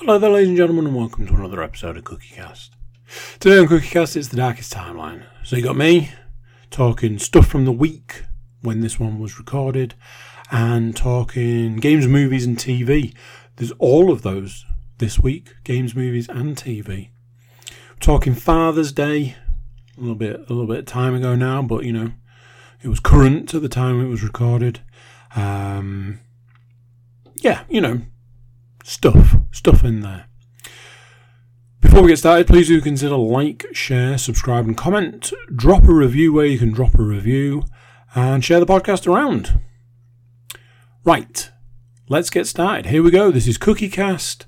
Hello there, ladies and gentlemen, and welcome to another episode of CookieCast. Today on CookieCast, it's the Darkest Timeline. So you got me talking stuff from the week when this one was recorded, and talking games, movies, and TV. There's all of those this week: games, movies, and TV. talking Father's Day, a little bit, a little bit of time ago now, but you know, it was current at the time it was recorded. Um, yeah, you know, stuff, stuff in there. Before we get started, please do consider like, share, subscribe, and comment. Drop a review where you can drop a review, and share the podcast around. Right, let's get started. Here we go. This is CookieCast,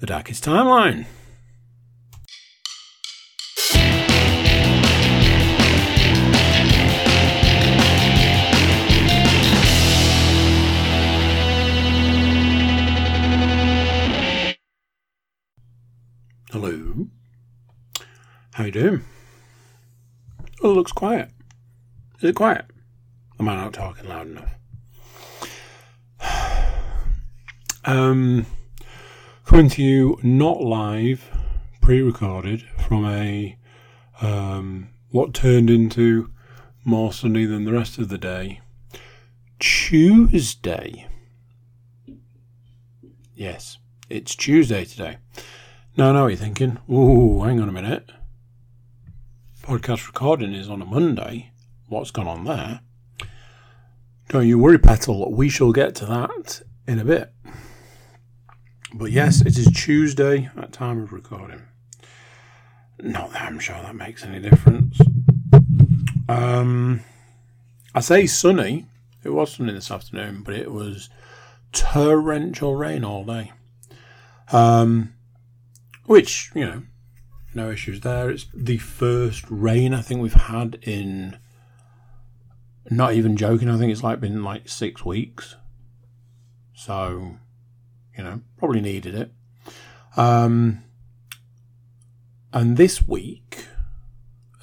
the Darkest Timeline. How you doing? Oh, it looks quiet. Is it quiet? Am I not talking loud enough? Um, coming to you not live, pre-recorded from a um, what turned into more sunny than the rest of the day. Tuesday. Yes, it's Tuesday today. Now I know what you're thinking. Ooh, hang on a minute. Podcast recording is on a Monday. What's gone on there? Don't you worry, Petal. We shall get to that in a bit. But yes, it is Tuesday at time of recording. Not that I'm sure that makes any difference. Um, I say sunny. It was sunny this afternoon, but it was torrential rain all day. Um, which you know, no issues there. It's the first rain I think we've had in. Not even joking. I think it's like been like six weeks. So, you know, probably needed it. Um, and this week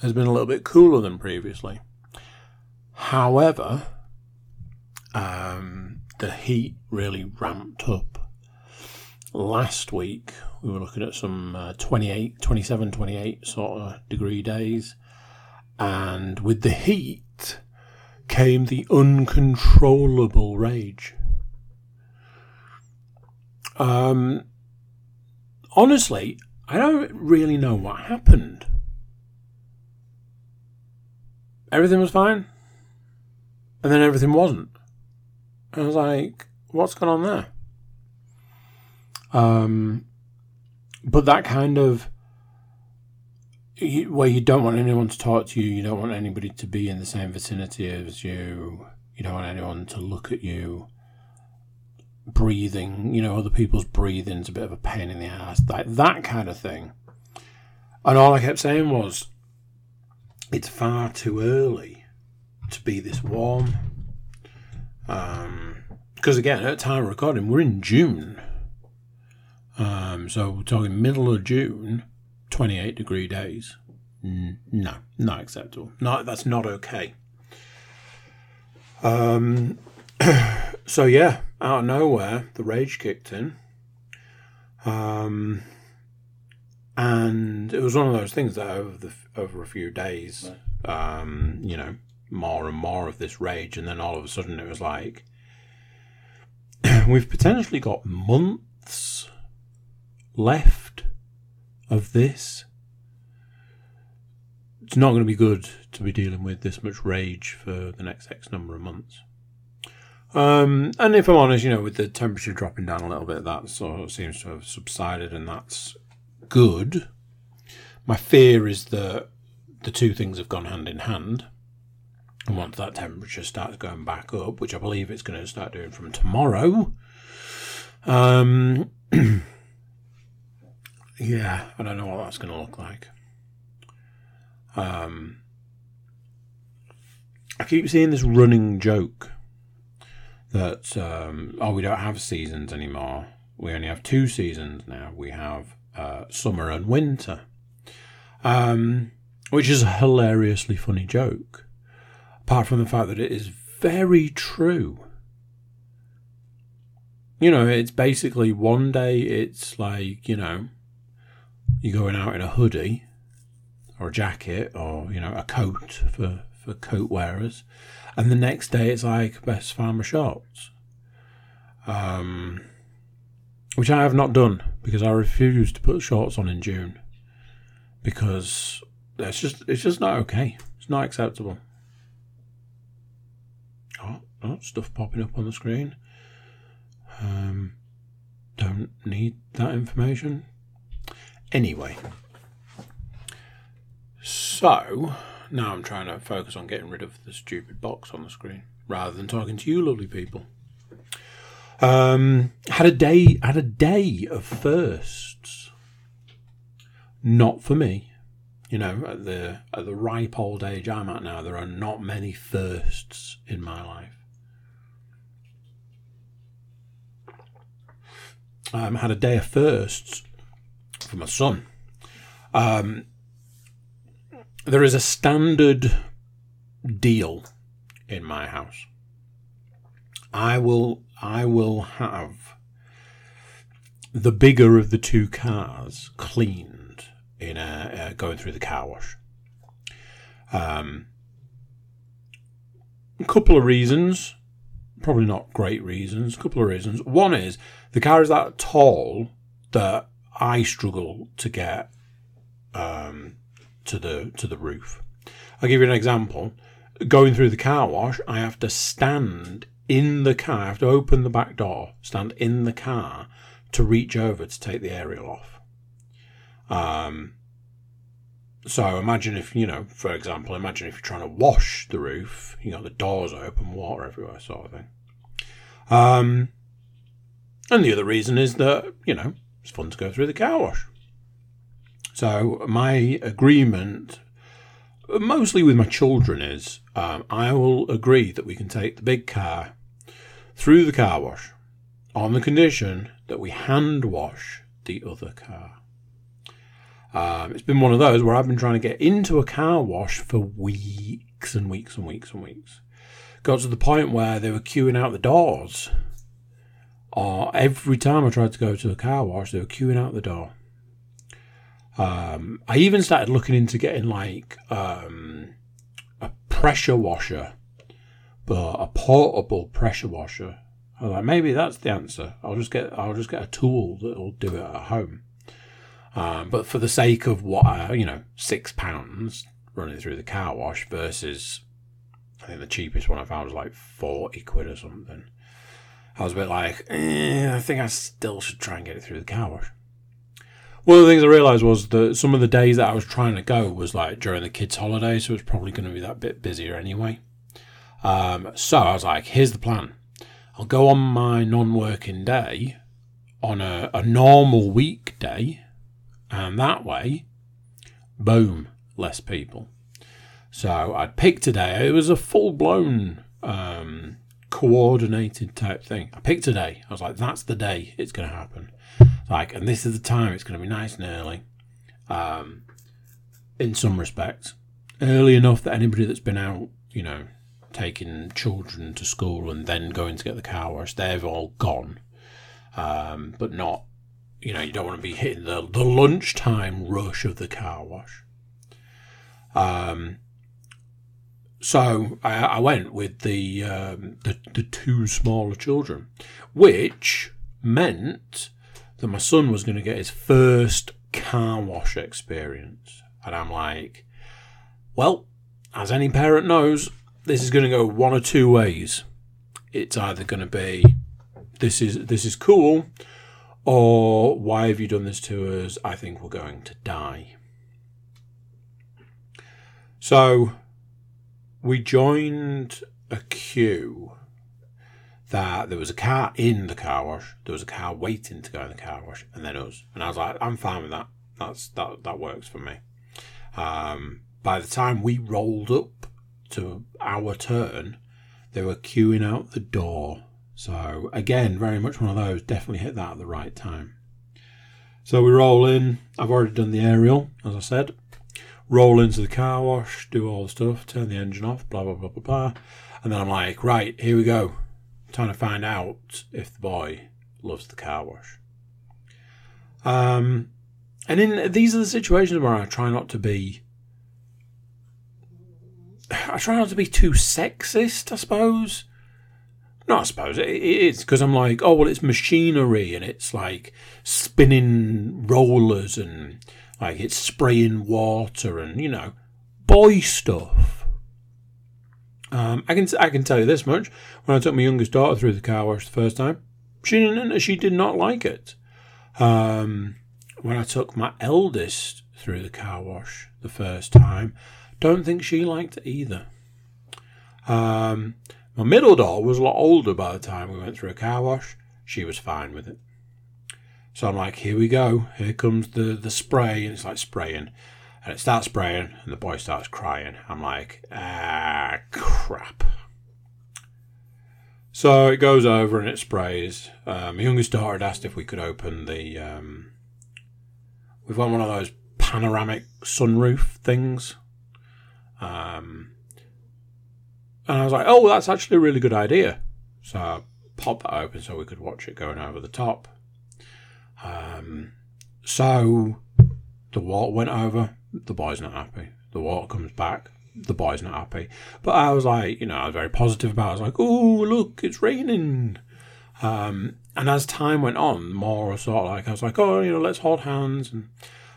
has been a little bit cooler than previously. However, um, the heat really ramped up. Last week, we were looking at some uh, 28, 27, 28 sort of degree days. And with the heat came the uncontrollable rage. Um, honestly, I don't really know what happened. Everything was fine, and then everything wasn't. I was like, what's going on there? Um, but that kind of where you don't want anyone to talk to you, you don't want anybody to be in the same vicinity as you, you don't want anyone to look at you. Breathing, you know, other people's breathing is a bit of a pain in the ass, like that kind of thing. And all I kept saying was, it's far too early to be this warm. Um, because again, at time of recording, we're in June. Um, so we're talking middle of June, 28 degree days. no, not acceptable. No, that's not okay. Um, so yeah, out of nowhere, the rage kicked in. Um, and it was one of those things that over the over a few days, um, you know, more and more of this rage, and then all of a sudden it was like we've potentially got months left of this. It's not going to be good to be dealing with this much rage for the next X number of months. Um, and if I'm honest, you know, with the temperature dropping down a little bit, that sort of seems to have subsided, and that's good. My fear is that the two things have gone hand in hand. And once that temperature starts going back up, which I believe it's going to start doing from tomorrow, um, yeah, I don't know what that's going to look like. Um, I keep seeing this running joke that um, oh, we don't have seasons anymore. We only have two seasons now. We have uh, summer and winter, um, which is a hilariously funny joke. Apart from the fact that it is very true. you know, it's basically one day it's like, you know, you're going out in a hoodie or a jacket or, you know, a coat for, for coat wearers. And the next day it's like best farmer shorts. Um, which I have not done because I refuse to put shorts on in June because it's just it's just not okay. It's not acceptable. Oh, oh stuff popping up on the screen. Um, don't need that information. Anyway, so now I'm trying to focus on getting rid of the stupid box on the screen rather than talking to you, lovely people. Um, had a day, had a day of firsts. Not for me. You know, at the at the ripe old age I'm at now, there are not many firsts in my life. Um, had a day of firsts for my son. Um, there is a standard deal in my house. I will I will have the bigger of the two cars cleaned in a, uh, going through the car wash. Um, a couple of reasons, probably not great reasons. A couple of reasons. One is the car is that tall that I struggle to get um, to the to the roof. I'll give you an example. Going through the car wash, I have to stand in the car. I have to open the back door, stand in the car to reach over to take the aerial off. Um, so imagine if, you know, for example, imagine if you're trying to wash the roof, you got the doors open, water everywhere, sort of thing. Um, and the other reason is that, you know, it's fun to go through the car wash. So my agreement, mostly with my children, is um, I will agree that we can take the big car through the car wash on the condition that we hand wash the other car. Um, it's been one of those where I've been trying to get into a car wash for weeks and weeks and weeks and weeks. Got to the point where they were queuing out the doors. Or every time I tried to go to a car wash, they were queuing out the door. Um, I even started looking into getting like um, a pressure washer but a portable pressure washer. I was like, maybe that's the answer. I'll just get I'll just get a tool that'll do it at home. Um, but for the sake of what uh, you know, six pounds running through the car wash versus I think the cheapest one I found was like forty quid or something. I was a bit like, eh, I think I still should try and get it through the car wash. One of the things I realised was that some of the days that I was trying to go was like during the kids' holidays, so it's probably going to be that bit busier anyway. Um, so I was like, here's the plan. I'll go on my non working day on a, a normal weekday, and that way, boom, less people. So I'd picked a day. It was a full blown um, coordinated type thing. I picked a day. I was like, that's the day it's going to happen. Like, and this is the time. It's going to be nice and early. Um, in some respects, early enough that anybody that's been out, you know, taking children to school and then going to get the car wash, they've all gone. Um, but not, you know, you don't want to be hitting the, the lunchtime rush of the car wash. Um, so I, I went with the, um, the the two smaller children, which meant that my son was going to get his first car wash experience, and I'm like, well, as any parent knows, this is going to go one or two ways. It's either going to be this is this is cool, or why have you done this to us? I think we're going to die. So we joined a queue that there was a car in the car wash, there was a car waiting to go in the car wash, and then us. And I was like, I'm fine with that. That's that that works for me. Um, by the time we rolled up to our turn, they were queuing out the door. So again, very much one of those. Definitely hit that at the right time. So we roll in. I've already done the aerial, as I said. Roll into the car wash, do all the stuff, turn the engine off, blah blah blah blah blah. And then I'm like, right, here we go. Trying to find out if the boy loves the car wash. Um, and in these are the situations where I try not to be. I try not to be too sexist, I suppose. No, I suppose it is because I'm like, oh well, it's machinery and it's like spinning rollers and like it's spraying water and you know, boy stuff. Um, I can I can tell you this much: when I took my youngest daughter through the car wash the first time, she didn't she did not like it. Um, when I took my eldest through the car wash the first time, don't think she liked it either. Um, my middle daughter was a lot older by the time we went through a car wash. She was fine with it. So I'm like, here we go. Here comes the, the spray. And it's like spraying. And it starts spraying, and the boy starts crying. I'm like, ah, crap. So it goes over and it sprays. Um, my youngest daughter had asked if we could open the. Um, we've got one of those panoramic sunroof things. Um, and I was like, oh, that's actually a really good idea. So I popped that open so we could watch it going over the top. Um, so the water went over. The boy's not happy. The water comes back. The boy's not happy. But I was like, you know, I was very positive about it. I was like, oh, look, it's raining. Um, and as time went on, more sort of like, I was like, oh, you know, let's hold hands. And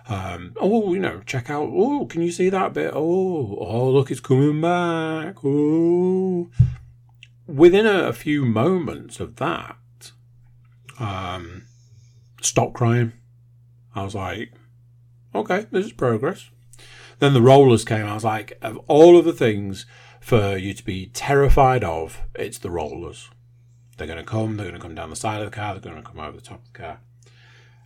um, oh, you know, check out. Oh, can you see that bit? Oh, oh, look, it's coming back. Oh, within a, a few moments of that, um, stop crying. I was like, okay, this is progress. Then the rollers came. I was like, of all of the things for you to be terrified of, it's the rollers. They're going to come. They're going to come down the side of the car. They're going to come over the top of the car.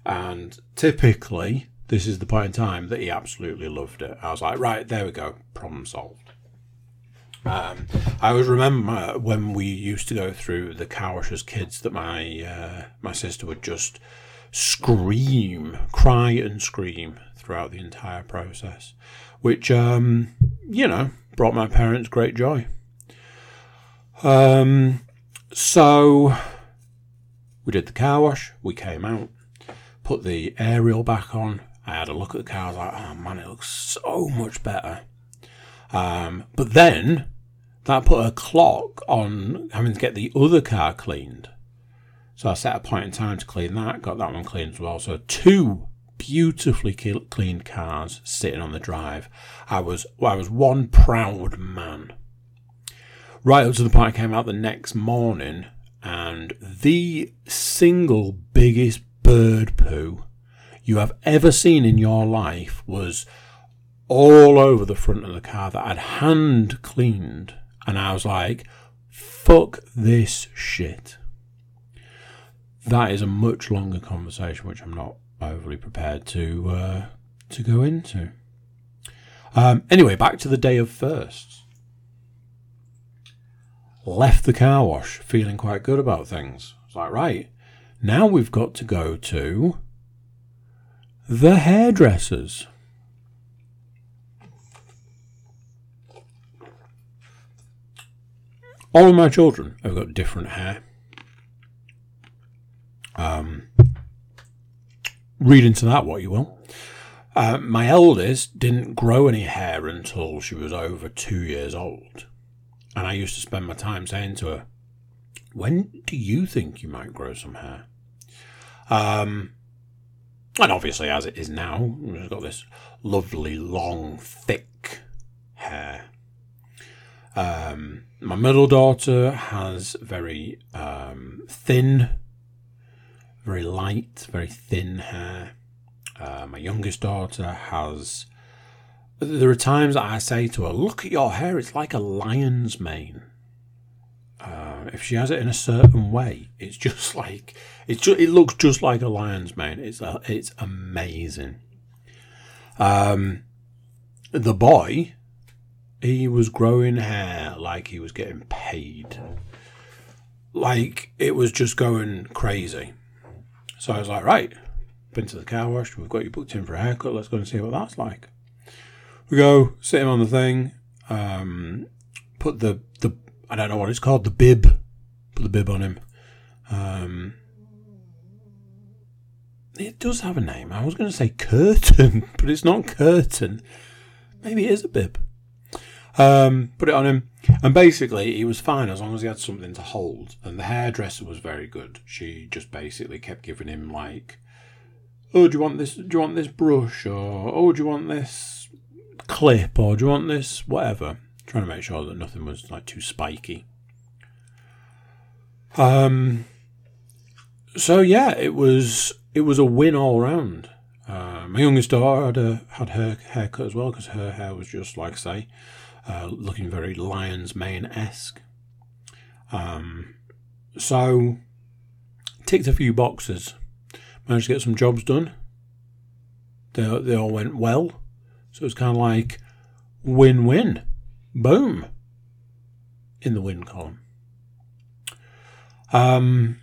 And typically, this is the point in time that he absolutely loved it. I was like, right, there we go, problem solved. Um, I always remember when we used to go through the car wash as kids that my uh, my sister would just scream, cry and scream throughout the entire process, which um, you know brought my parents great joy. Um, so we did the car wash. We came out, put the aerial back on, I had a look at the car. I was like, oh man, it looks so much better. Um, but then that put a clock on having to get the other car cleaned. So I set a point in time to clean that, got that one cleaned as well. So two beautifully cleaned cars sitting on the drive. I was well, I was one proud man. Right up to the point I came out the next morning and the single biggest bird poo you have ever seen in your life was all over the front of the car that I'd hand cleaned. And I was like, fuck this shit. That is a much longer conversation, which I'm not overly prepared to uh, to go into. Um, anyway, back to the day of firsts. Left the car wash, feeling quite good about things. It's like, right, now we've got to go to the hairdressers. All of my children have got different hair. Um, read into that what you will. Uh, my eldest didn't grow any hair until she was over two years old. And I used to spend my time saying to her, When do you think you might grow some hair? Um, and obviously, as it is now, she's got this lovely, long, thick hair. Um, my middle daughter has very um, thin, very light, very thin hair. Uh, my youngest daughter has. There are times I say to her, Look at your hair, it's like a lion's mane. Uh, if she has it in a certain way, it's just like it's just, it looks just like a lion's mane. It's a, it's amazing. Um, the boy, he was growing hair like he was getting paid. Like it was just going crazy. So I was like, right, been to the car wash. We've got you booked in for a haircut. Let's go and see what that's like. We go, sit him on the thing, um, put the the I don't know what it's called, the bib. Put the bib on him. Um, it does have a name. I was going to say curtain, but it's not curtain. Maybe it is a bib. Um, put it on him, and basically he was fine as long as he had something to hold. And the hairdresser was very good. She just basically kept giving him like, "Oh, do you want this? Do you want this brush? Or oh, do you want this clip? Or do you want this whatever?" Trying to make sure that nothing was like too spiky. Um. So yeah, it was it was a win all round. Uh, my youngest daughter had, a, had her haircut as well because her hair was just like I say, uh, looking very lion's mane esque. Um, so ticked a few boxes, managed to get some jobs done. They they all went well, so it's kind of like win win, boom, in the win column. Um,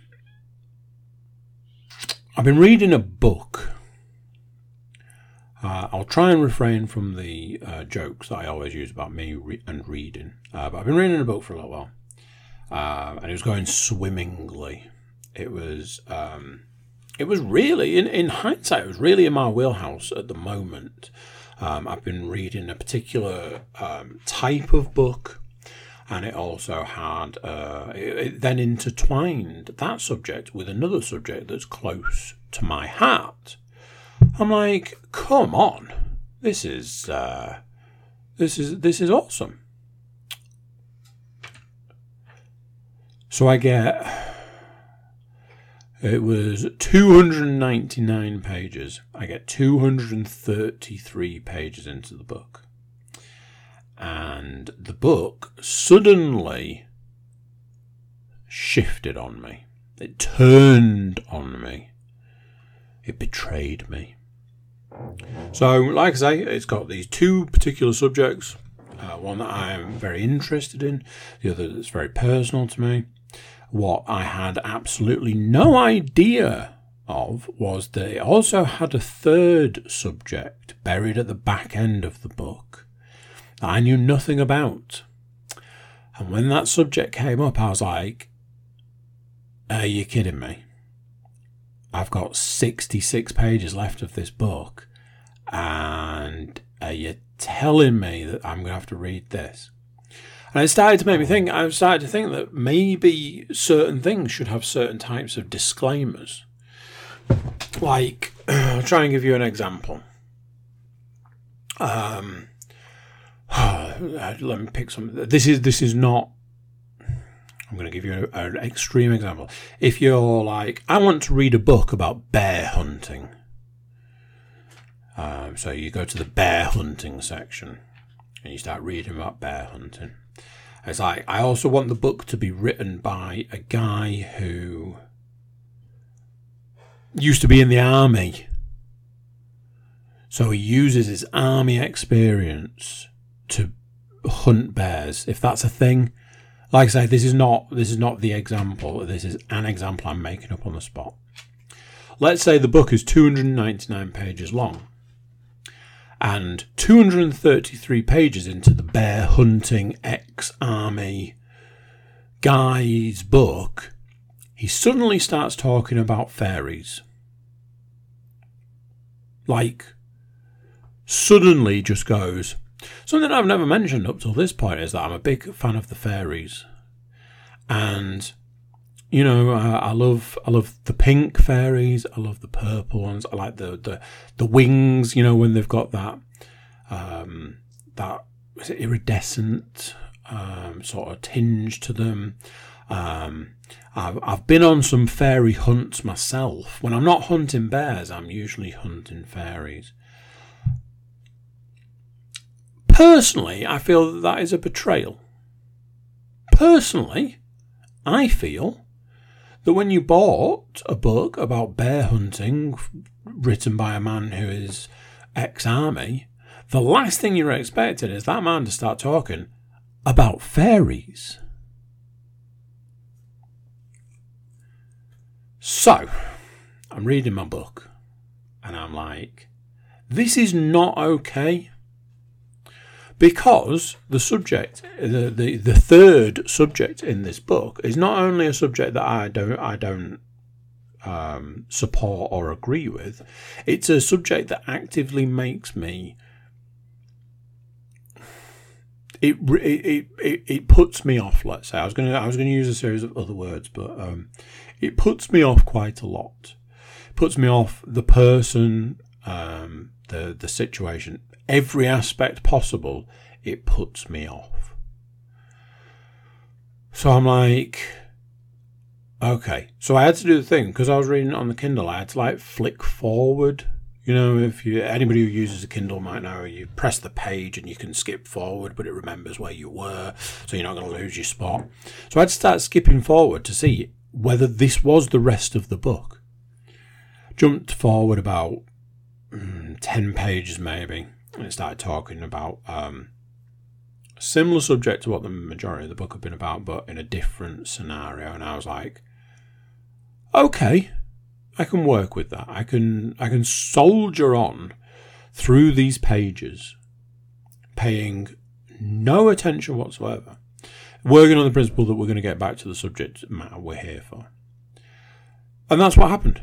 I've been reading a book. Uh, I'll try and refrain from the uh, jokes I always use about me re- and reading. Uh, but I've been reading a book for a little while, uh, and it was going swimmingly. It was, um, it was really, in, in hindsight, it was really in my wheelhouse at the moment. Um, I've been reading a particular um, type of book and it also had uh, it, it then intertwined that subject with another subject that's close to my heart. I'm like, come on, this is uh, this is this is awesome. So I get it was 299 pages. I get 233 pages into the book and the book suddenly shifted on me. It turned on me. It betrayed me. So, like I say, it's got these two particular subjects. Uh, one that I am very interested in, the other that's very personal to me. What I had absolutely no idea of was that it also had a third subject buried at the back end of the book that I knew nothing about. And when that subject came up, I was like, Are you kidding me? I've got 66 pages left of this book, and are you telling me that I'm going to have to read this? And it started to make me think, I started to think that maybe certain things should have certain types of disclaimers. Like, I'll try and give you an example. Um, let me pick some. This is this is not. I'm going to give you an extreme example. If you're like, I want to read a book about bear hunting. Um, so you go to the bear hunting section and you start reading about bear hunting. It's like, I also want the book to be written by a guy who used to be in the army. So he uses his army experience to hunt bears, if that's a thing. Like I say, this is not this is not the example. This is an example I'm making up on the spot. Let's say the book is 299 pages long. And 233 pages into the bear hunting ex army guy's book, he suddenly starts talking about fairies. Like, suddenly just goes, Something I've never mentioned up till this point is that I'm a big fan of the fairies, and you know I, I love I love the pink fairies. I love the purple ones. I like the the the wings. You know when they've got that um, that iridescent um, sort of tinge to them. Um, I've I've been on some fairy hunts myself. When I'm not hunting bears, I'm usually hunting fairies. Personally, I feel that that is a betrayal. Personally, I feel that when you bought a book about bear hunting written by a man who is ex army, the last thing you're expecting is that man to start talking about fairies. So, I'm reading my book and I'm like, this is not okay because the subject, the, the, the third subject in this book, is not only a subject that I don't I don't um, support or agree with. It's a subject that actively makes me. It, it, it, it puts me off. Let's say I was to I was to use a series of other words, but um, it puts me off quite a lot. It puts me off the person, um, the the situation, every aspect possible. It puts me off. So I'm like, Okay, so I had to do the thing because I was reading it on the Kindle. I had to like flick forward. You know, if you anybody who uses a Kindle might know, you press the page and you can skip forward, but it remembers where you were, so you're not going to lose your spot. So I had to start skipping forward to see whether this was the rest of the book. Jumped forward about mm, ten pages maybe, and started talking about um, a similar subject to what the majority of the book had been about, but in a different scenario. And I was like, okay, I can work with that. I can I can soldier on through these pages, paying no attention whatsoever, working on the principle that we're going to get back to the subject matter we're here for. And that's what happened.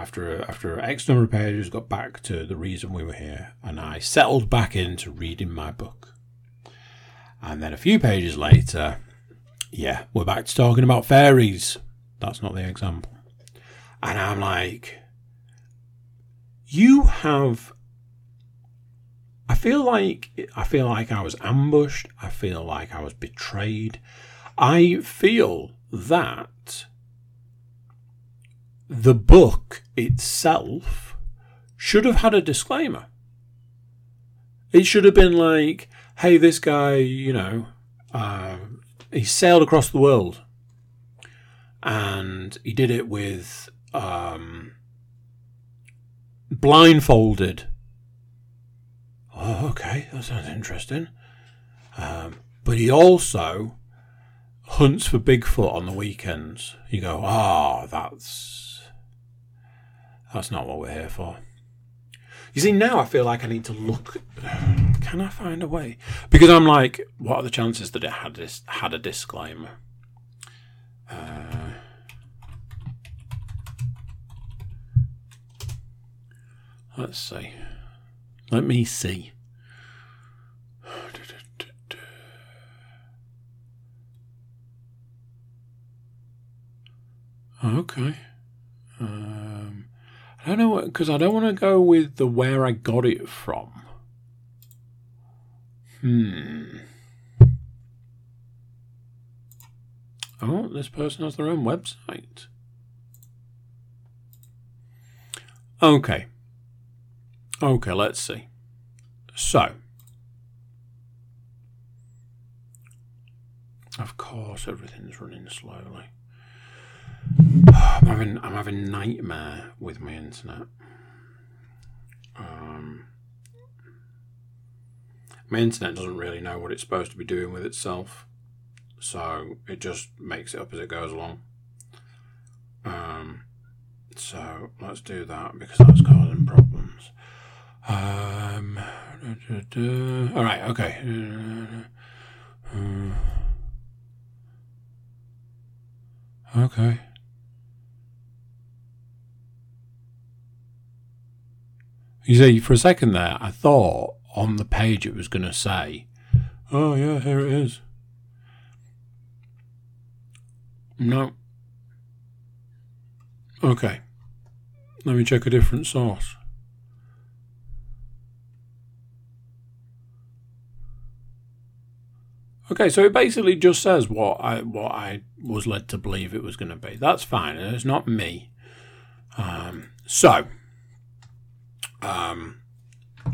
After after X number of pages, got back to the reason we were here, and I settled back into reading my book. And then a few pages later, yeah, we're back to talking about fairies. That's not the example. And I'm like, you have. I feel like I feel like I was ambushed. I feel like I was betrayed. I feel that the book itself should have had a disclaimer. It should have been like, hey, this guy, you know, uh, he sailed across the world and he did it with um, blindfolded. Oh, okay, that sounds interesting. Um, but he also hunts for Bigfoot on the weekends. You go, ah, oh, that's that's not what we're here for. You see, now I feel like I need to look. Can I find a way? Because I'm like, what are the chances that it had this had a disclaimer? Uh, let's see. Let me see. Okay. Um, I don't know because I don't want to go with the where I got it from. Hmm. Oh, this person has their own website. Okay. Okay, let's see. So, of course, everything's running slowly. I'm having I'm having nightmare with my internet. Um, my internet doesn't really know what it's supposed to be doing with itself, so it just makes it up as it goes along. Um, so let's do that because that's causing problems. Um, all right, okay. Uh, okay. You see, for a second there, I thought on the page it was going to say, oh, yeah, here it is. No. Okay. Let me check a different source. Okay, so it basically just says what I what I was led to believe it was going to be. That's fine. It's not me. Um, so um,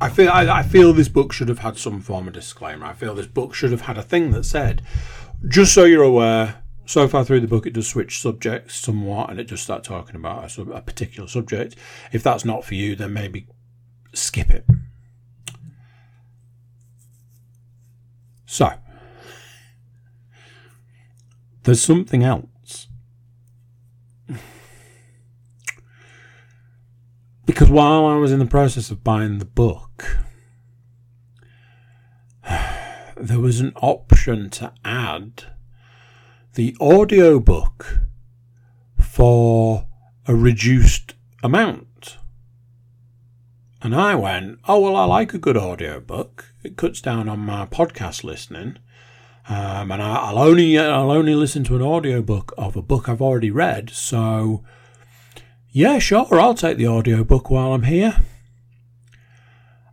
I feel I, I, feel this book should have had some form of disclaimer. I feel this book should have had a thing that said, just so you're aware. So far through the book, it does switch subjects somewhat, and it just start talking about a, a particular subject. If that's not for you, then maybe skip it. So, there's something else Because while I was in the process of buying the book, there was an option to add the audiobook for a reduced amount. And I went, oh, well, I like a good audiobook. It cuts down on my podcast listening. Um, and I, will only I'll only listen to an audiobook of a book I've already read. So, yeah, sure, I'll take the audiobook while I'm here.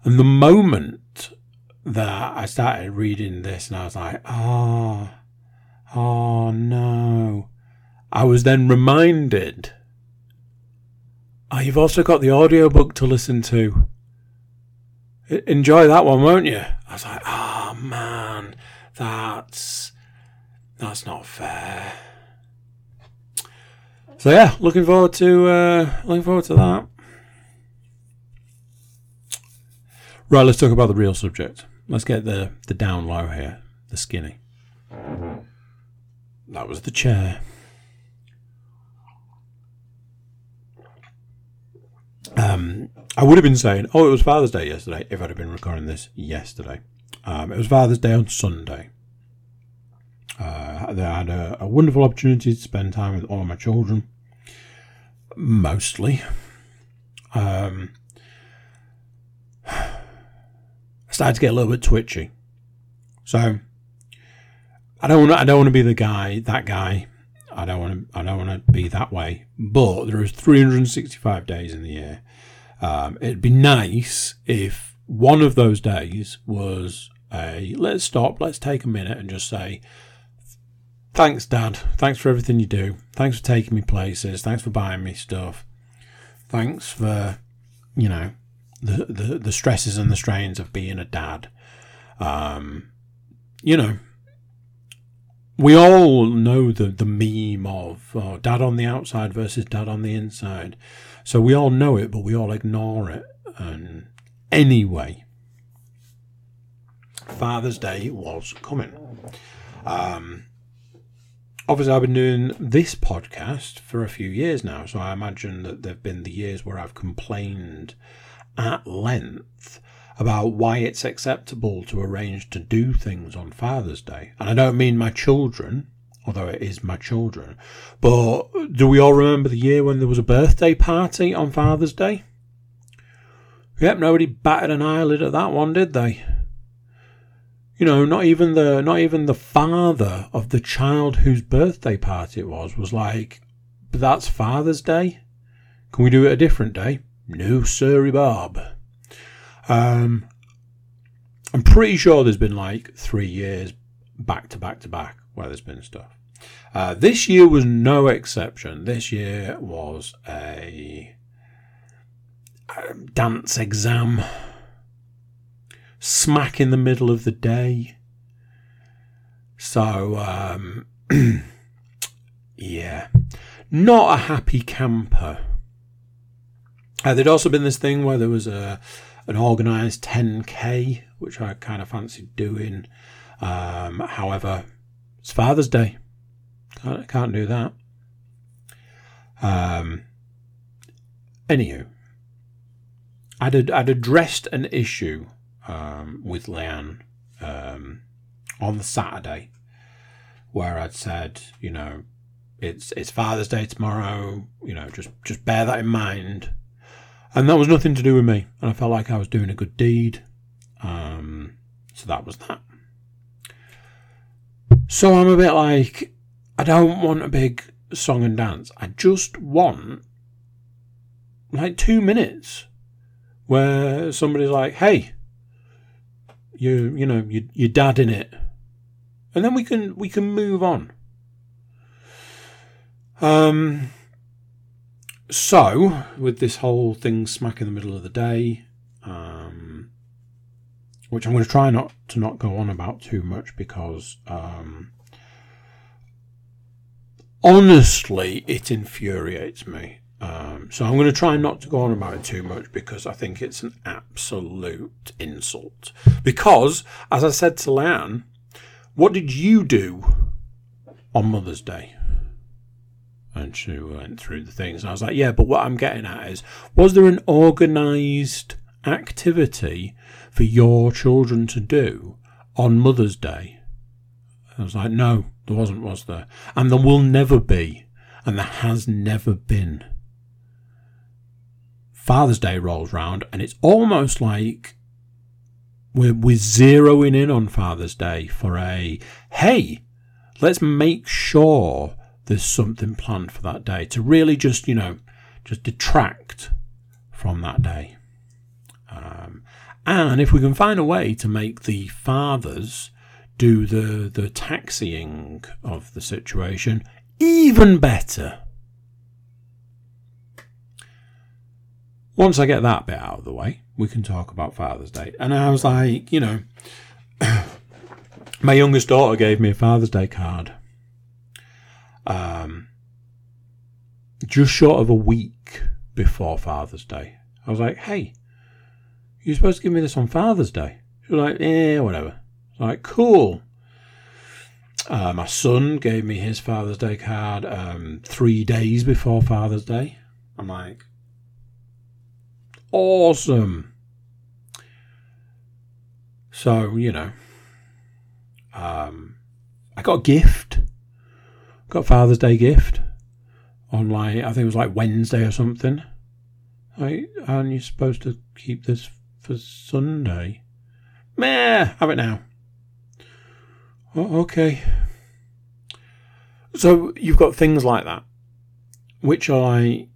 And the moment that I started reading this, and I was like, oh, oh no. I was then reminded, oh, you've also got the audiobook to listen to. Enjoy that one, won't you? I was like, oh man, that's that's not fair. So yeah, looking forward to uh, looking forward to that. Right, let's talk about the real subject. Let's get the, the down low here, the skinny. That was the chair. Um, I would have been saying, oh, it was Father's Day yesterday if I'd have been recording this yesterday. Um, it was Father's Day on Sunday. Uh, I had a, a, wonderful opportunity to spend time with all my children, mostly. Um, started to get a little bit twitchy. So I don't want I don't want to be the guy that guy. I don't want to I don't want to be that way. But there is 365 days in the year. Um, it'd be nice if one of those days was a let's stop, let's take a minute and just say thanks, Dad. Thanks for everything you do. Thanks for taking me places. Thanks for buying me stuff. Thanks for you know the, the, the stresses and the strains of being a dad. Um, you know, we all know the, the meme of oh, dad on the outside versus dad on the inside. So we all know it, but we all ignore it. And anyway, Father's Day was coming. Um, obviously, I've been doing this podcast for a few years now, so I imagine that there have been the years where I've complained at length about why it's acceptable to arrange to do things on Father's Day. And I don't mean my children, although it is my children, but do we all remember the year when there was a birthday party on Father's Day? Yep, nobody batted an eyelid at that one, did they? You know, not even the not even the father of the child whose birthday party it was was like, but that's Father's Day. Can we do it a different day? No, sirree, Bob. Um, I'm pretty sure there's been like three years back to back to back where there's been stuff. Uh, this year was no exception. This year was a, a dance exam, smack in the middle of the day. So, um, yeah, not a happy camper. Uh, there'd also been this thing where there was a an organised 10k, which I kind of fancied doing. Um, however, it's Father's Day. Can't, can't do that. Um, anywho, I'd, I'd addressed an issue um, with Leanne um, on the Saturday where I'd said, you know, it's it's Father's Day tomorrow. You know, just just bear that in mind. And that was nothing to do with me. And I felt like I was doing a good deed. Um, so that was that. So I'm a bit like, I don't want a big song and dance. I just want like two minutes where somebody's like, hey, you, you know, you, your dad in it. And then we can, we can move on. Um, so, with this whole thing smack in the middle of the day, um, which I'm going to try not to not go on about too much because um, honestly, it infuriates me. Um, so I'm going to try not to go on about it too much because I think it's an absolute insult. Because, as I said to Leanne, what did you do on Mother's Day? And she went through the things. And I was like, yeah, but what I'm getting at is, was there an organised activity for your children to do on Mother's Day? I was like, no, there wasn't, was there? And there will never be. And there has never been. Father's Day rolls round, and it's almost like we're, we're zeroing in on Father's Day for a hey, let's make sure there's something planned for that day to really just, you know, just detract from that day. Um, and if we can find a way to make the fathers do the, the taxiing of the situation, even better. Once I get that bit out of the way, we can talk about Father's Day. And I was like, you know, my youngest daughter gave me a Father's Day card. Um, just short of a week before Father's Day. I was like, hey, you're supposed to give me this on Father's Day. She was like, yeah, whatever. like, cool. Uh, my son gave me his Father's Day card um, three days before Father's Day. I'm like, awesome. So, you know, um, I got a gift. Got Father's Day gift on like, I think it was like Wednesday or something. Like, aren't you supposed to keep this for Sunday? Meh, have it now. Oh, okay. So you've got things like that, which are like.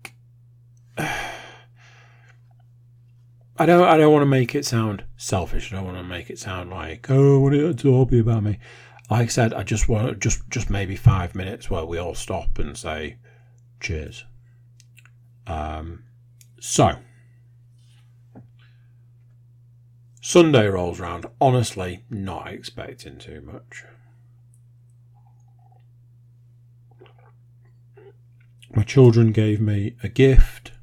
I don't. I don't want to make it sound selfish. I don't want to make it sound like, oh, what it's all be about me. Like I said, I just want just just maybe five minutes where we all stop and say, cheers. Um, so Sunday rolls round. Honestly, not expecting too much. My children gave me a gift,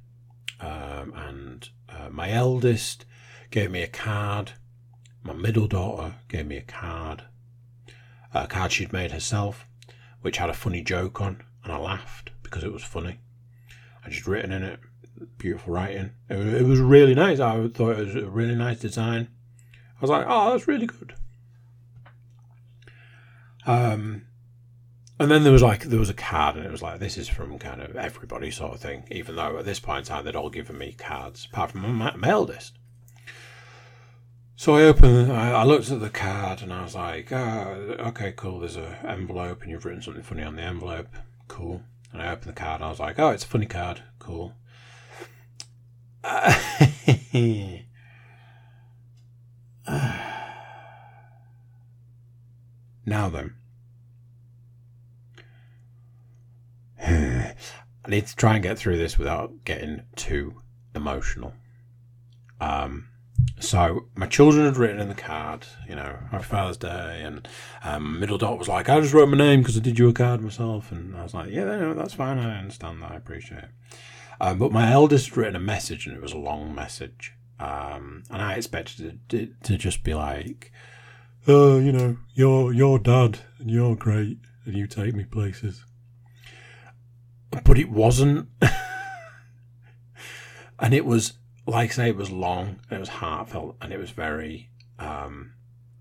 um, and uh, my eldest gave me a card. My middle daughter gave me a card, a card she'd made herself, which had a funny joke on, and I laughed because it was funny. And she'd written in it, beautiful writing. It, it was really nice. I thought it was a really nice design. I was like, oh, that's really good. Um, and then there was like there was a card, and it was like this is from kind of everybody sort of thing. Even though at this point in time they'd all given me cards, apart from my, eldest. So I opened, I, I looked at the card, and I was like, oh, okay, cool. There's an envelope, and you've written something funny on the envelope. Cool. And I opened the card, and I was like, oh, it's a funny card. Cool. Now then. I need to try and get through this without getting too emotional. Um, so my children had written in the card, you know, Happy Father's Day, and um, middle daughter was like, "I just wrote my name because I did you a card myself," and I was like, "Yeah, no, that's fine. I understand that. I appreciate it." Um, but my eldest had written a message, and it was a long message, um, and I expected it to just be like, "Oh, you know, you're you're dad, and you're great, and you take me places." But it wasn't, and it was like I say, it was long, and it was heartfelt, and it was very, um,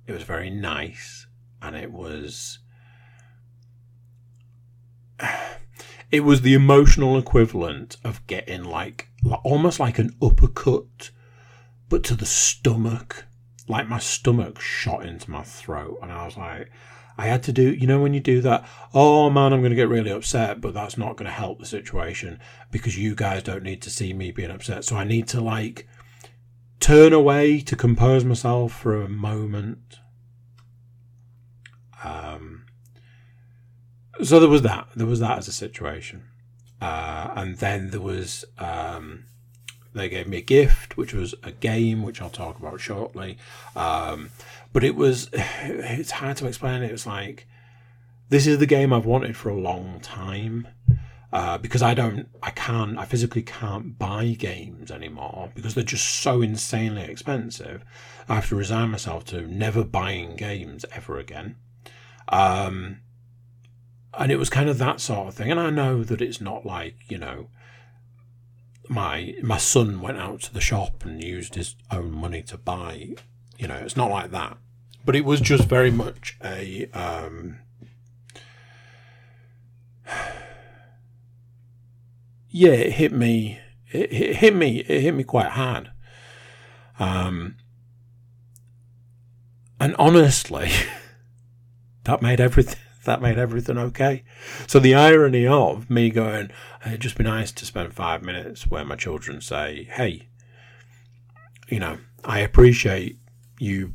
it was very nice, and it was. It was the emotional equivalent of getting like almost like an uppercut but to the stomach. Like my stomach shot into my throat, and I was like, I had to do, you know, when you do that, oh man, I'm going to get really upset, but that's not going to help the situation because you guys don't need to see me being upset. So I need to like turn away to compose myself for a moment. Um, so there was that. There was that as a situation. Uh, and then there was um, they gave me a gift, which was a game, which I'll talk about shortly. Um, but it was, it's hard to explain. It was like, this is the game I've wanted for a long time. Uh, because I don't, I can't, I physically can't buy games anymore because they're just so insanely expensive. I have to resign myself to never buying games ever again. Um, and it was kind of that sort of thing. And I know that it's not like, you know, my my son went out to the shop and used his own money to buy. You know, it's not like that. But it was just very much a. Um, yeah, it hit me. it, it hit me. It hit me quite hard. Um, and honestly, that made everything that made everything okay. So the irony of me going, it'd just be nice to spend five minutes where my children say, "Hey, you know, I appreciate you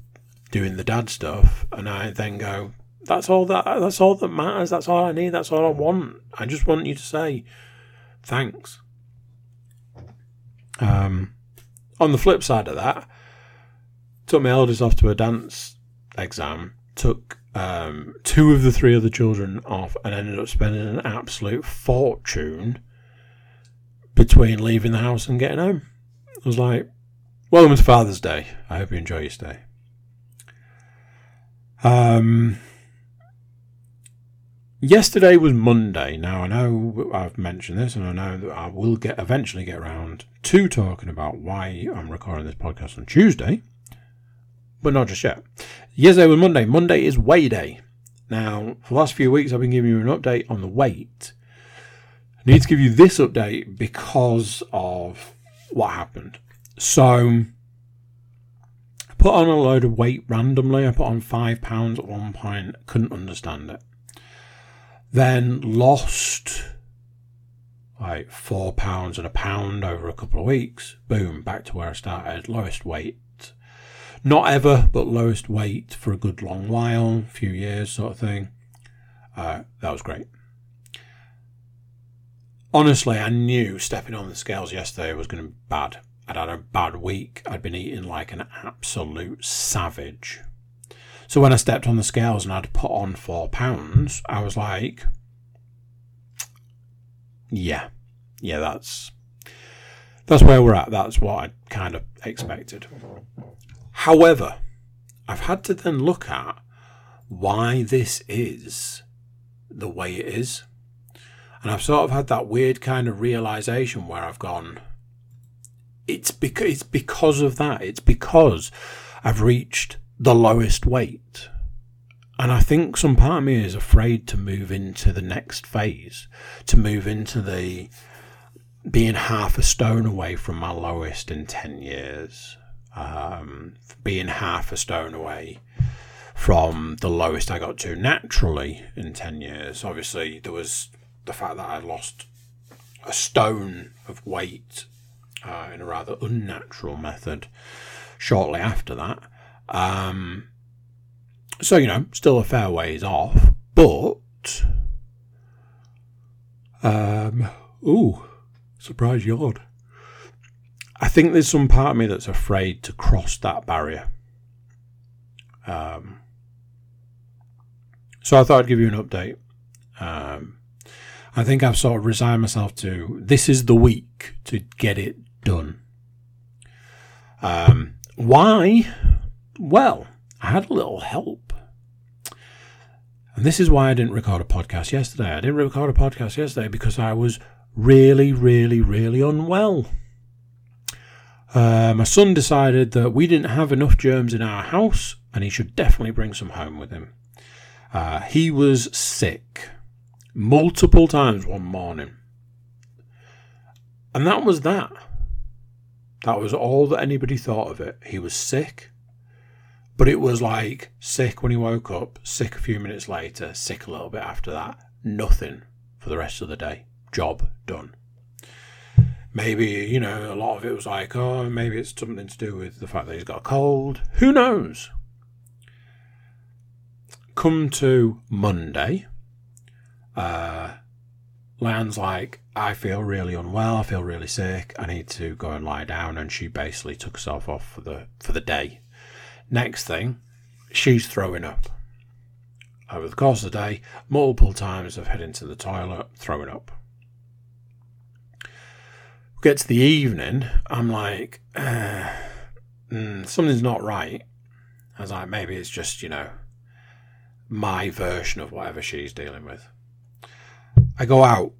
doing the dad stuff," and I then go, "That's all that. That's all that matters. That's all I need. That's all I want. I just want you to say thanks." Um, on the flip side of that, took my eldest off to a dance exam, took um, two of the three other children off, and ended up spending an absolute fortune between leaving the house and getting home. I was like, Welcome to Father's Day. I hope you enjoy your stay. Um, yesterday was Monday. Now I know I've mentioned this, and I know that I will get eventually get around to talking about why I'm recording this podcast on Tuesday but not just yet. Yesterday was Monday. Monday is weigh day. Now, for the last few weeks, I've been giving you an update on the weight. I need to give you this update because of what happened. So, put on a load of weight randomly. I put on five pounds at one point, couldn't understand it. Then lost like four pounds and a pound over a couple of weeks. Boom, back to where I started. Lowest weight not ever, but lowest weight for a good long while, few years sort of thing. Uh, that was great. Honestly, I knew stepping on the scales yesterday was going to be bad. I'd had a bad week. I'd been eating like an absolute savage. So when I stepped on the scales and I'd put on four pounds, I was like, yeah, yeah, that's that's where we're at. That's what I kind of expected. However, I've had to then look at why this is the way it is. And I've sort of had that weird kind of realization where I've gone, it's because, it's because of that. It's because I've reached the lowest weight. And I think some part of me is afraid to move into the next phase, to move into the being half a stone away from my lowest in 10 years um, being half a stone away from the lowest I got to naturally in 10 years. Obviously, there was the fact that I lost a stone of weight uh, in a rather unnatural method shortly after that. Um, so, you know, still a fair ways off, but. Um, ooh, surprise yard. I think there's some part of me that's afraid to cross that barrier. Um, so I thought I'd give you an update. Um, I think I've sort of resigned myself to this is the week to get it done. Um, why? Well, I had a little help. And this is why I didn't record a podcast yesterday. I didn't record a podcast yesterday because I was really, really, really unwell. Uh, my son decided that we didn't have enough germs in our house and he should definitely bring some home with him. Uh, he was sick multiple times one morning. And that was that. That was all that anybody thought of it. He was sick, but it was like sick when he woke up, sick a few minutes later, sick a little bit after that. Nothing for the rest of the day. Job done maybe you know a lot of it was like oh maybe it's something to do with the fact that he's got a cold who knows come to monday uh Lan's like, I feel really unwell. I feel really sick. I need to go and lie down. And she basically took herself off for the for the day. Next thing, she's throwing up. Over the course of the day, multiple times of heading to the toilet, throwing up We get to the evening, I'm like, uh, mm, something's not right. I was like, maybe it's just, you know, my version of whatever she's dealing with. I go out.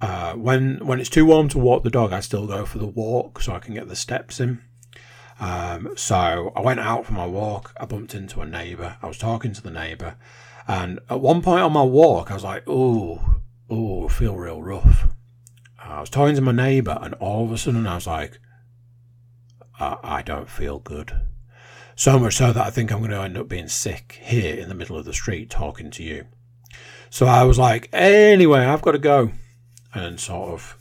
Uh, when when it's too warm to walk the dog, I still go for the walk so I can get the steps in. Um, so I went out for my walk. I bumped into a neighbour. I was talking to the neighbour, and at one point on my walk, I was like, "Oh, oh, feel real rough." I was talking to my neighbour, and all of a sudden I was like, I, I don't feel good. So much so that I think I'm going to end up being sick here in the middle of the street talking to you. So I was like, anyway, I've got to go. And sort of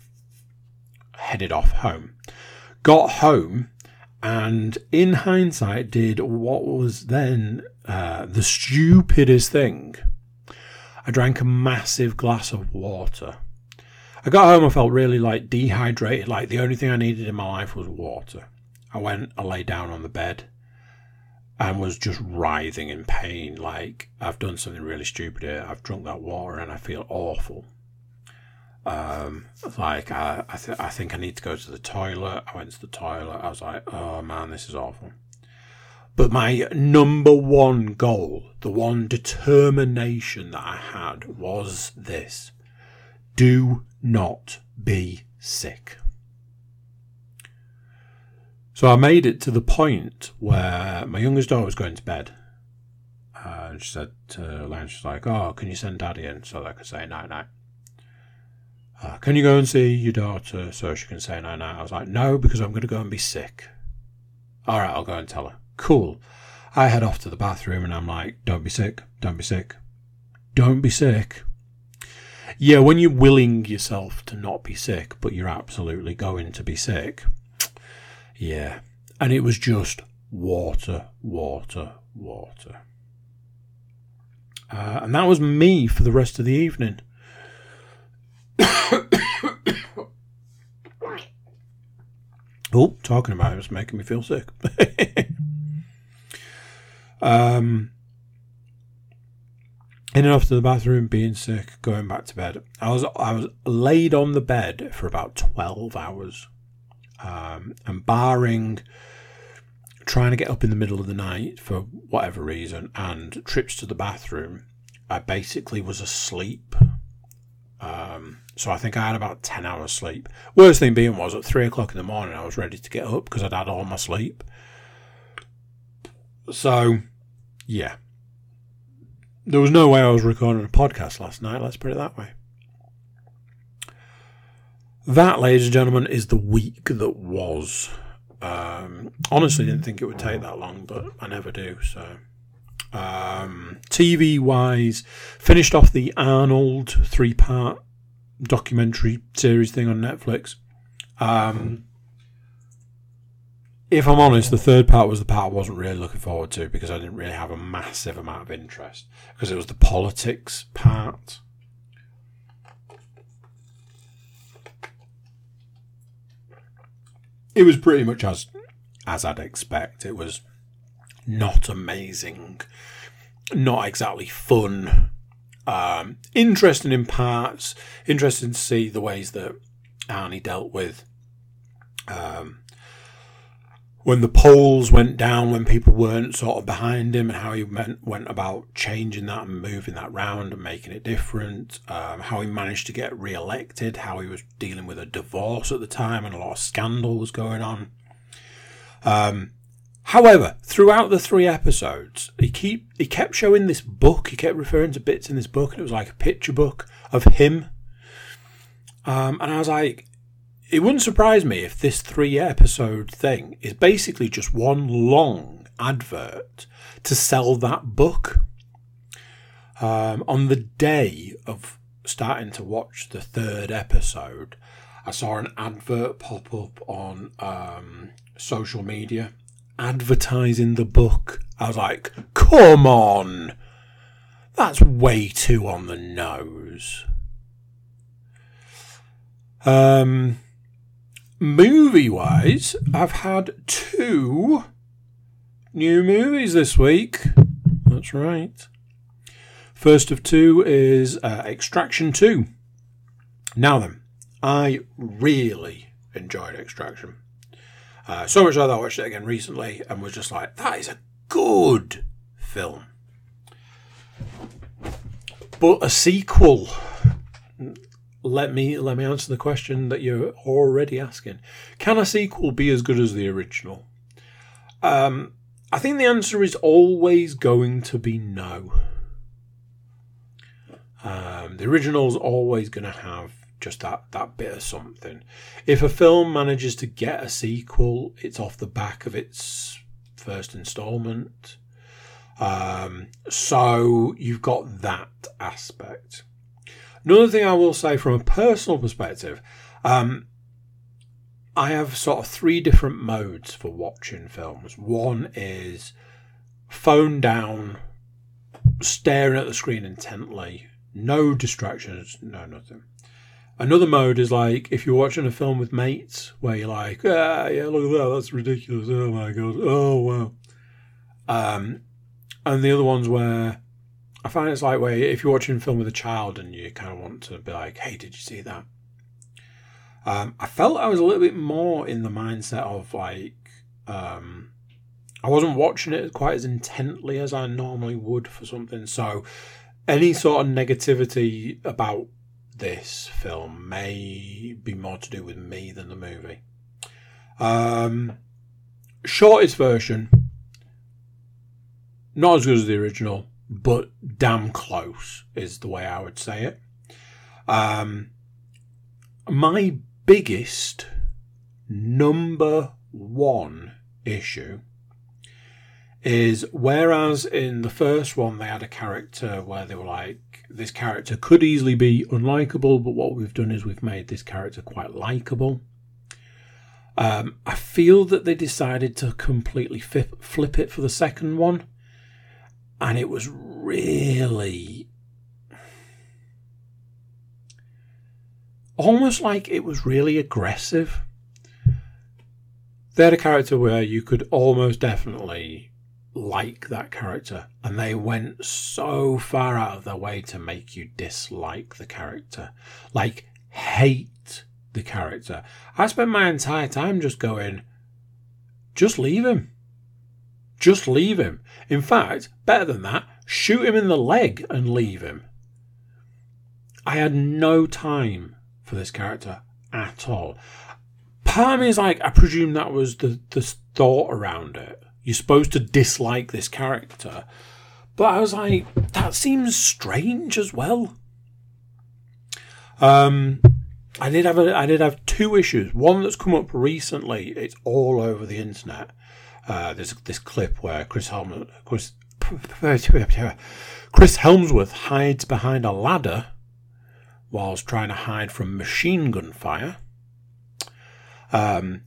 headed off home. Got home and in hindsight did what was then uh, the stupidest thing. I drank a massive glass of water. I got home, I felt really like dehydrated, like the only thing I needed in my life was water. I went, I lay down on the bed and was just writhing in pain. Like, I've done something really stupid here. I've drunk that water and I feel awful. Um, like, I, I, th- I think I need to go to the toilet. I went to the toilet. I was like, oh man, this is awful. But my number one goal, the one determination that I had was this do not be sick. So I made it to the point where my youngest daughter was going to bed. And she said to Lance, she's like, Oh, can you send daddy in so that I can say night night? Uh, can you go and see your daughter so she can say night night? I was like, No, because I'm going to go and be sick. All right, I'll go and tell her. Cool. I head off to the bathroom and I'm like, Don't be sick. Don't be sick. Don't be sick. Yeah, when you're willing yourself to not be sick, but you're absolutely going to be sick, yeah. And it was just water, water, water. Uh, and that was me for the rest of the evening. oh, talking about it was making me feel sick. um, in and off to the bathroom, being sick, going back to bed. I was I was laid on the bed for about twelve hours. Um, and barring trying to get up in the middle of the night for whatever reason and trips to the bathroom, I basically was asleep. Um, so I think I had about 10 hours sleep. Worst thing being was at 3 o'clock in the morning, I was ready to get up because I'd had all my sleep. So, yeah. There was no way I was recording a podcast last night, let's put it that way. That, ladies and gentlemen, is the week that was. Um, honestly, didn't think it would take that long, but I never do. So, um, TV wise, finished off the Arnold three part documentary series thing on Netflix. Um, if I'm honest, the third part was the part I wasn't really looking forward to because I didn't really have a massive amount of interest because it was the politics part. It was pretty much as as I'd expect. It was not amazing, not exactly fun. Um, interesting in parts. Interesting to see the ways that Arnie dealt with um, when the polls went down, when people weren't sort of behind him, and how he went, went about changing that and moving that round and making it different. Um, how he managed to get re-elected, how he was dealing with a divorce at the time, and a lot of scandal was going on. Um, however, throughout the three episodes, he keep he kept showing this book. He kept referring to bits in this book, and it was like a picture book of him. Um, and I was like, it wouldn't surprise me if this three episode thing is basically just one long advert to sell that book. Um, on the day of starting to watch the third episode, I saw an advert pop up on um, social media advertising the book. I was like, come on! That's way too on the nose. Um, movie wise, I've had two new movies this week. That's right. First of two is uh, Extraction 2. Now then, I really enjoyed Extraction. Uh, so much so that I watched it again recently and was just like, that is a good film. But a sequel let me let me answer the question that you're already asking. Can a sequel be as good as the original? Um, I think the answer is always going to be no. Um, the original is always going to have just that that bit of something. If a film manages to get a sequel, it's off the back of its first installment. Um, so you've got that aspect. Another thing I will say from a personal perspective, um, I have sort of three different modes for watching films. One is phone down, staring at the screen intently, no distractions, no nothing. Another mode is like if you're watching a film with mates where you're like, ah, yeah, look at that, that's ridiculous. Oh my god, oh wow. Um, and the other ones where I find it's like where if you're watching a film with a child and you kind of want to be like, hey, did you see that? Um, I felt I was a little bit more in the mindset of like, um, I wasn't watching it quite as intently as I normally would for something. So, any sort of negativity about this film may be more to do with me than the movie. Um, shortest version, not as good as the original, but damn close is the way I would say it. Um, my biggest number one issue is whereas in the first one they had a character where they were like this character could easily be unlikable but what we've done is we've made this character quite likable um, i feel that they decided to completely flip, flip it for the second one and it was really almost like it was really aggressive they had a character where you could almost definitely like that character, and they went so far out of their way to make you dislike the character, like hate the character. I spent my entire time just going, just leave him. Just leave him. In fact, better than that, shoot him in the leg and leave him. I had no time for this character at all. Part is like, I presume that was the, the thought around it you're supposed to dislike this character. But I was like, that seems strange as well. Um, I did have a, I did have two issues. One that's come up recently. It's all over the internet. Uh, there's this clip where Chris Helm, Chris, Chris Hemsworth hides behind a ladder whilst trying to hide from machine gun fire. Um,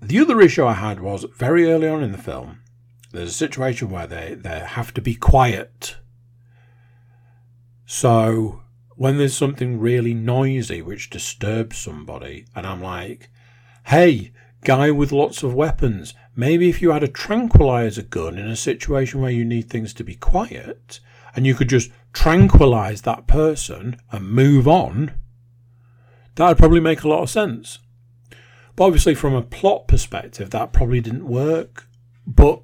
the other issue I had was very early on in the film, there's a situation where they, they have to be quiet. So when there's something really noisy which disturbs somebody, and I'm like, hey, guy with lots of weapons, maybe if you had a tranquilizer gun in a situation where you need things to be quiet, and you could just tranquilize that person and move on, that would probably make a lot of sense. But obviously, from a plot perspective, that probably didn't work. But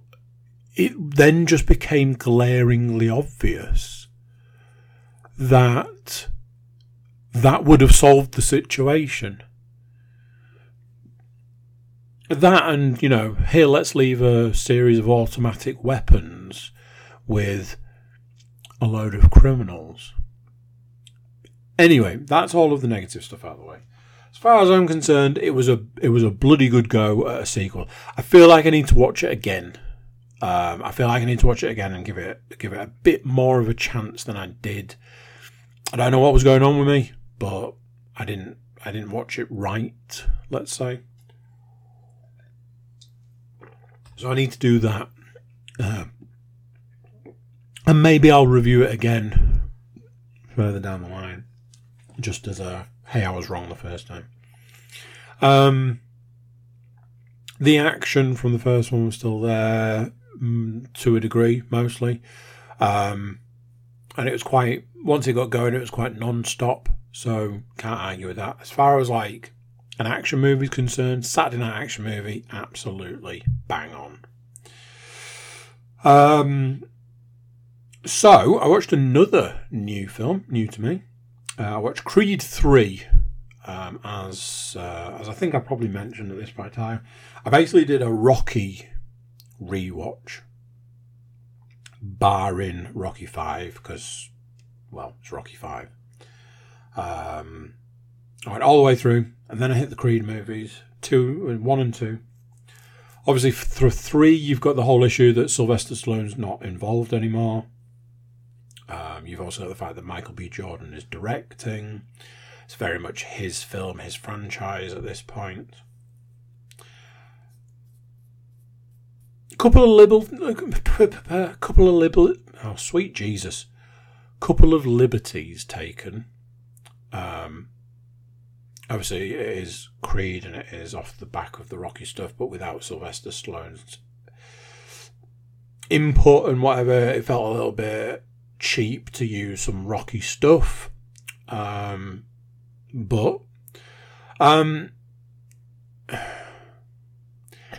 it then just became glaringly obvious that that would have solved the situation. That and, you know, here let's leave a series of automatic weapons with a load of criminals. Anyway, that's all of the negative stuff out of the way. As far as I'm concerned, it was a it was a bloody good go at a sequel. I feel like I need to watch it again. Um, I feel like I need to watch it again and give it give it a bit more of a chance than I did. I don't know what was going on with me, but I didn't I didn't watch it right. Let's say. So I need to do that, uh, and maybe I'll review it again further down the line, just as a hey, I was wrong the first time. Um, the action from the first one was still there mm, to a degree, mostly. Um, and it was quite, once it got going, it was quite non stop. So can't argue with that. As far as like an action movie is concerned, Saturday night action movie, absolutely bang on. Um, so I watched another new film, new to me, uh, I watched Creed 3. Um, as uh, as I think I probably mentioned at this point in time, I basically did a Rocky rewatch, barring Rocky Five, because well, it's Rocky Five. Um, I went all the way through, and then I hit the Creed movies, two, one and two. Obviously, through three, you've got the whole issue that Sylvester Stallone's not involved anymore. Um, you've also got the fact that Michael B. Jordan is directing. It's very much his film, his franchise at this point. Couple of libel, couple of libel. Oh, sweet Jesus! Couple of liberties taken. Um, obviously, it is Creed and it is off the back of the Rocky stuff, but without Sylvester Stallone's input and whatever, it felt a little bit cheap to use some Rocky stuff. Um, but um,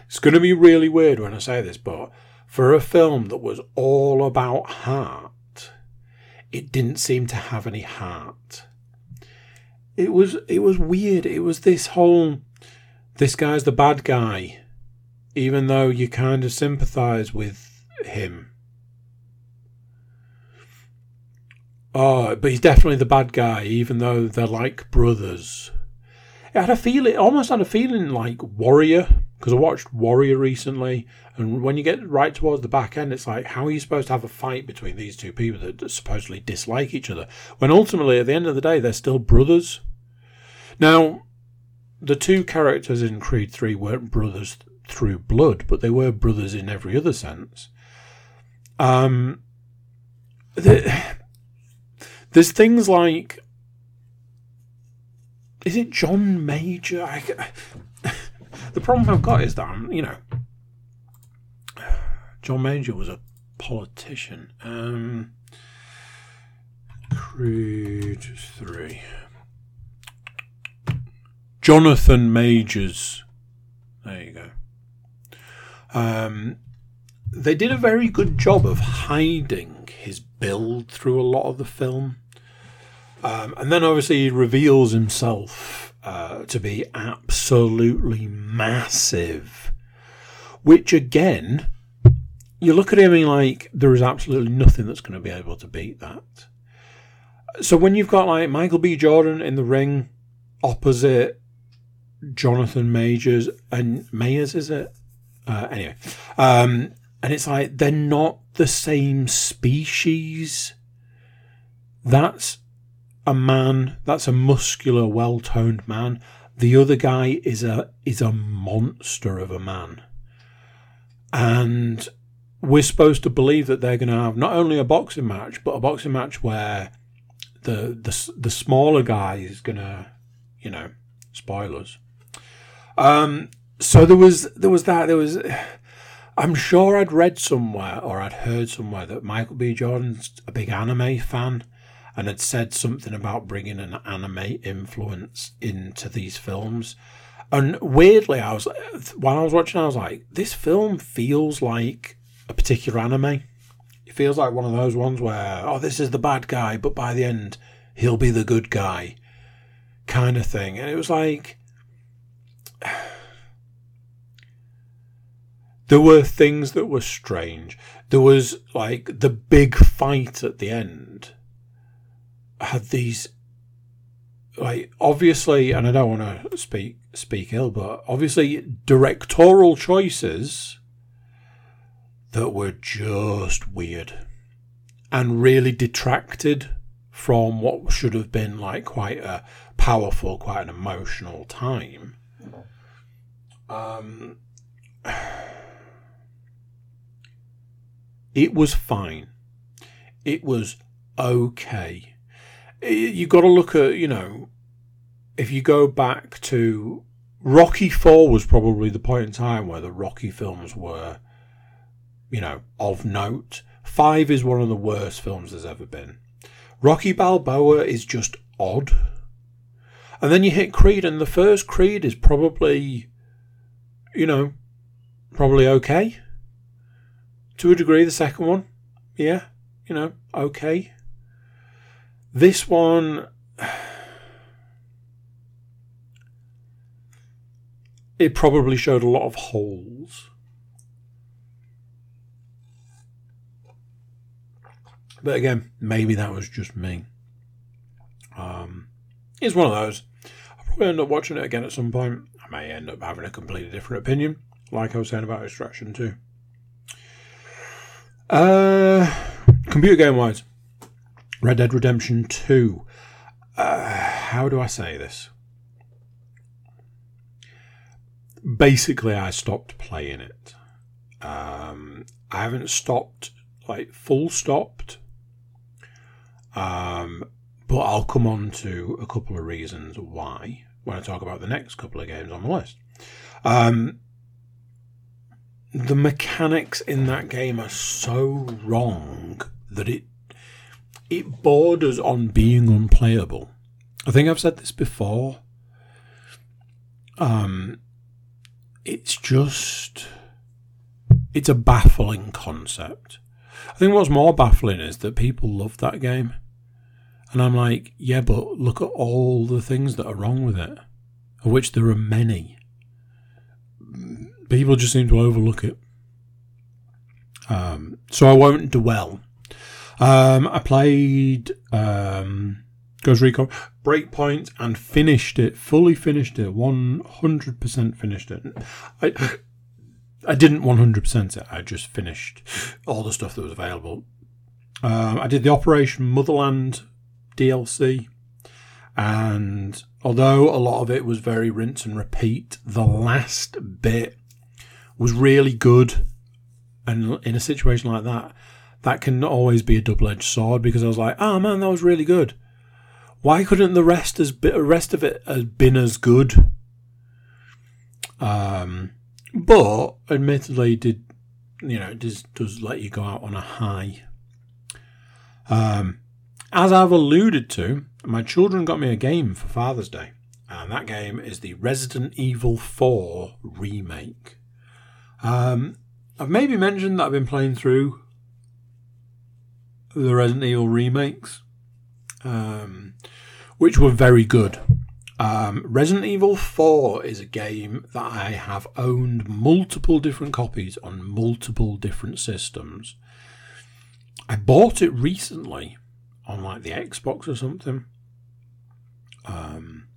it's going to be really weird when I say this, but for a film that was all about heart, it didn't seem to have any heart. It was it was weird. It was this whole this guy's the bad guy, even though you kind of sympathise with him Oh, but he's definitely the bad guy, even though they're like brothers. It had a feeling, almost had a feeling like Warrior, because I watched Warrior recently, and when you get right towards the back end, it's like, how are you supposed to have a fight between these two people that supposedly dislike each other, when ultimately, at the end of the day, they're still brothers? Now, the two characters in Creed 3 weren't brothers through blood, but they were brothers in every other sense. Um, the, there's things like, is it John Major? I, the problem I've got is that I'm, you know, John Major was a politician. Um, Creed three. Jonathan Majors. There you go. Um, they did a very good job of hiding his build through a lot of the film. Um, and then obviously he reveals himself uh, to be absolutely massive, which again, you look at him and like there is absolutely nothing that's going to be able to beat that. So when you've got like Michael B. Jordan in the ring opposite Jonathan Majors and Mayers, is it? Uh, anyway, um, and it's like they're not the same species. That's a man, that's a muscular, well toned man. The other guy is a is a monster of a man. And we're supposed to believe that they're going to have not only a boxing match, but a boxing match where the the the smaller guy is going to, you know, spoilers. Um, so there was there was that there was. I'm sure I'd read somewhere or I'd heard somewhere that Michael B. Jordan's a big anime fan and had said something about bringing an anime influence into these films. And weirdly, I was while I was watching, I was like, this film feels like a particular anime. It feels like one of those ones where, oh, this is the bad guy, but by the end, he'll be the good guy, kind of thing. And it was like, there were things that were strange. There was like the big fight at the end had these like obviously and I don't want to speak speak ill, but obviously directorial choices that were just weird and really detracted from what should have been like quite a powerful, quite an emotional time. Um, it was fine. It was okay You've got to look at you know if you go back to Rocky Four was probably the point in time where the Rocky films were you know of note. Five is one of the worst films there's ever been. Rocky Balboa is just odd. And then you hit Creed, and the first Creed is probably, you know, probably okay. To a degree, the second one, yeah, you know, okay. This one. It probably showed a lot of holes. But again, maybe that was just me. Um, it's one of those. I'll probably end up watching it again at some point. I may end up having a completely different opinion, like I was saying about Extraction 2. Uh, computer game wise, Red Dead Redemption 2. Uh, how do I say this? Basically, I stopped playing it. Um, I haven't stopped, like, full stopped. Um, but I'll come on to a couple of reasons why when I talk about the next couple of games on the list. Um, the mechanics in that game are so wrong that it it borders on being unplayable. I think I've said this before. Um, it's just it's a baffling concept. I think what's more baffling is that people love that game. And I'm like, yeah, but look at all the things that are wrong with it, of which there are many people just seem to overlook it. Um, so I won't dwell. Um, I played um, Ghost Recon Breakpoint and finished it, fully finished it, 100% finished it. I, I didn't 100% it, I just finished all the stuff that was available. Um, I did the Operation Motherland DLC, and although a lot of it was very rinse and repeat, the last bit was really good. And in a situation like that, that can always be a double edged sword because I was like, oh man, that was really good. Why couldn't the rest as rest of it have been as good? Um, but admittedly, did you know it does does let you go out on a high. Um, as I've alluded to, my children got me a game for Father's Day, and that game is the Resident Evil 4 remake. Um, I've maybe mentioned that I've been playing through the Resident Evil remakes, um, which were very good. Um, Resident Evil 4 is a game that I have owned multiple different copies on multiple different systems. I bought it recently on like the Xbox or something. Um,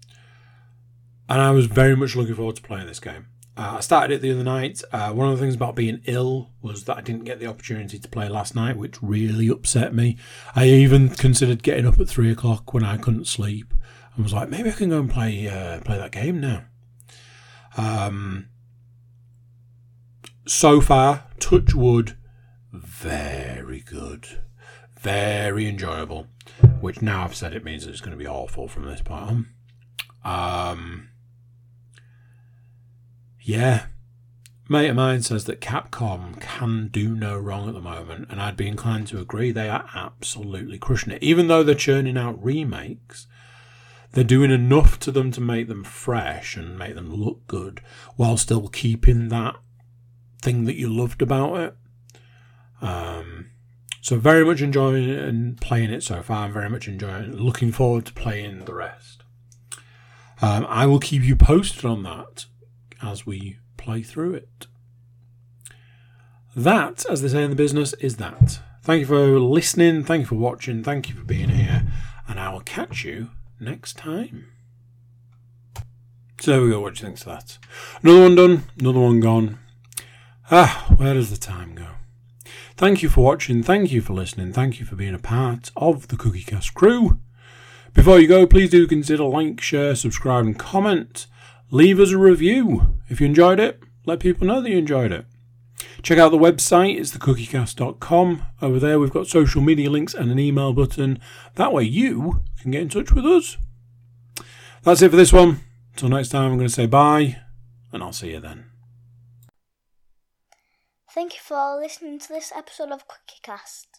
and I was very much looking forward to playing this game. Uh, I started it the other night. Uh, one of the things about being ill was that I didn't get the opportunity to play last night, which really upset me. I even considered getting up at three o'clock when I couldn't sleep, and was like, maybe I can go and play uh, play that game now. Um, so far, touch wood, very good, very enjoyable. Which now I've said it means it's going to be awful from this point on. Um, yeah. Mate of mine says that Capcom can do no wrong at the moment, and I'd be inclined to agree. They are absolutely crushing it. Even though they're churning out remakes, they're doing enough to them to make them fresh and make them look good while still keeping that thing that you loved about it. Um, so very much enjoying it and playing it so far. I'm very much enjoying it. Looking forward to playing the rest. Um, I will keep you posted on that as we play through it. That, as they say in the business, is that. Thank you for listening. Thank you for watching. Thank you for being here. And I will catch you next time. So there we go. What do you think of that? Another one done. Another one gone. Ah, where does the time go? Thank you for watching. Thank you for listening. Thank you for being a part of the Cookie Cast crew. Before you go, please do consider like, share, subscribe, and comment leave us a review. If you enjoyed it, let people know that you enjoyed it. Check out the website, it's thecookiecast.com. Over there, we've got social media links and an email button. That way, you can get in touch with us. That's it for this one. Until next time, I'm going to say bye, and I'll see you then. Thank you for listening to this episode of CookieCast.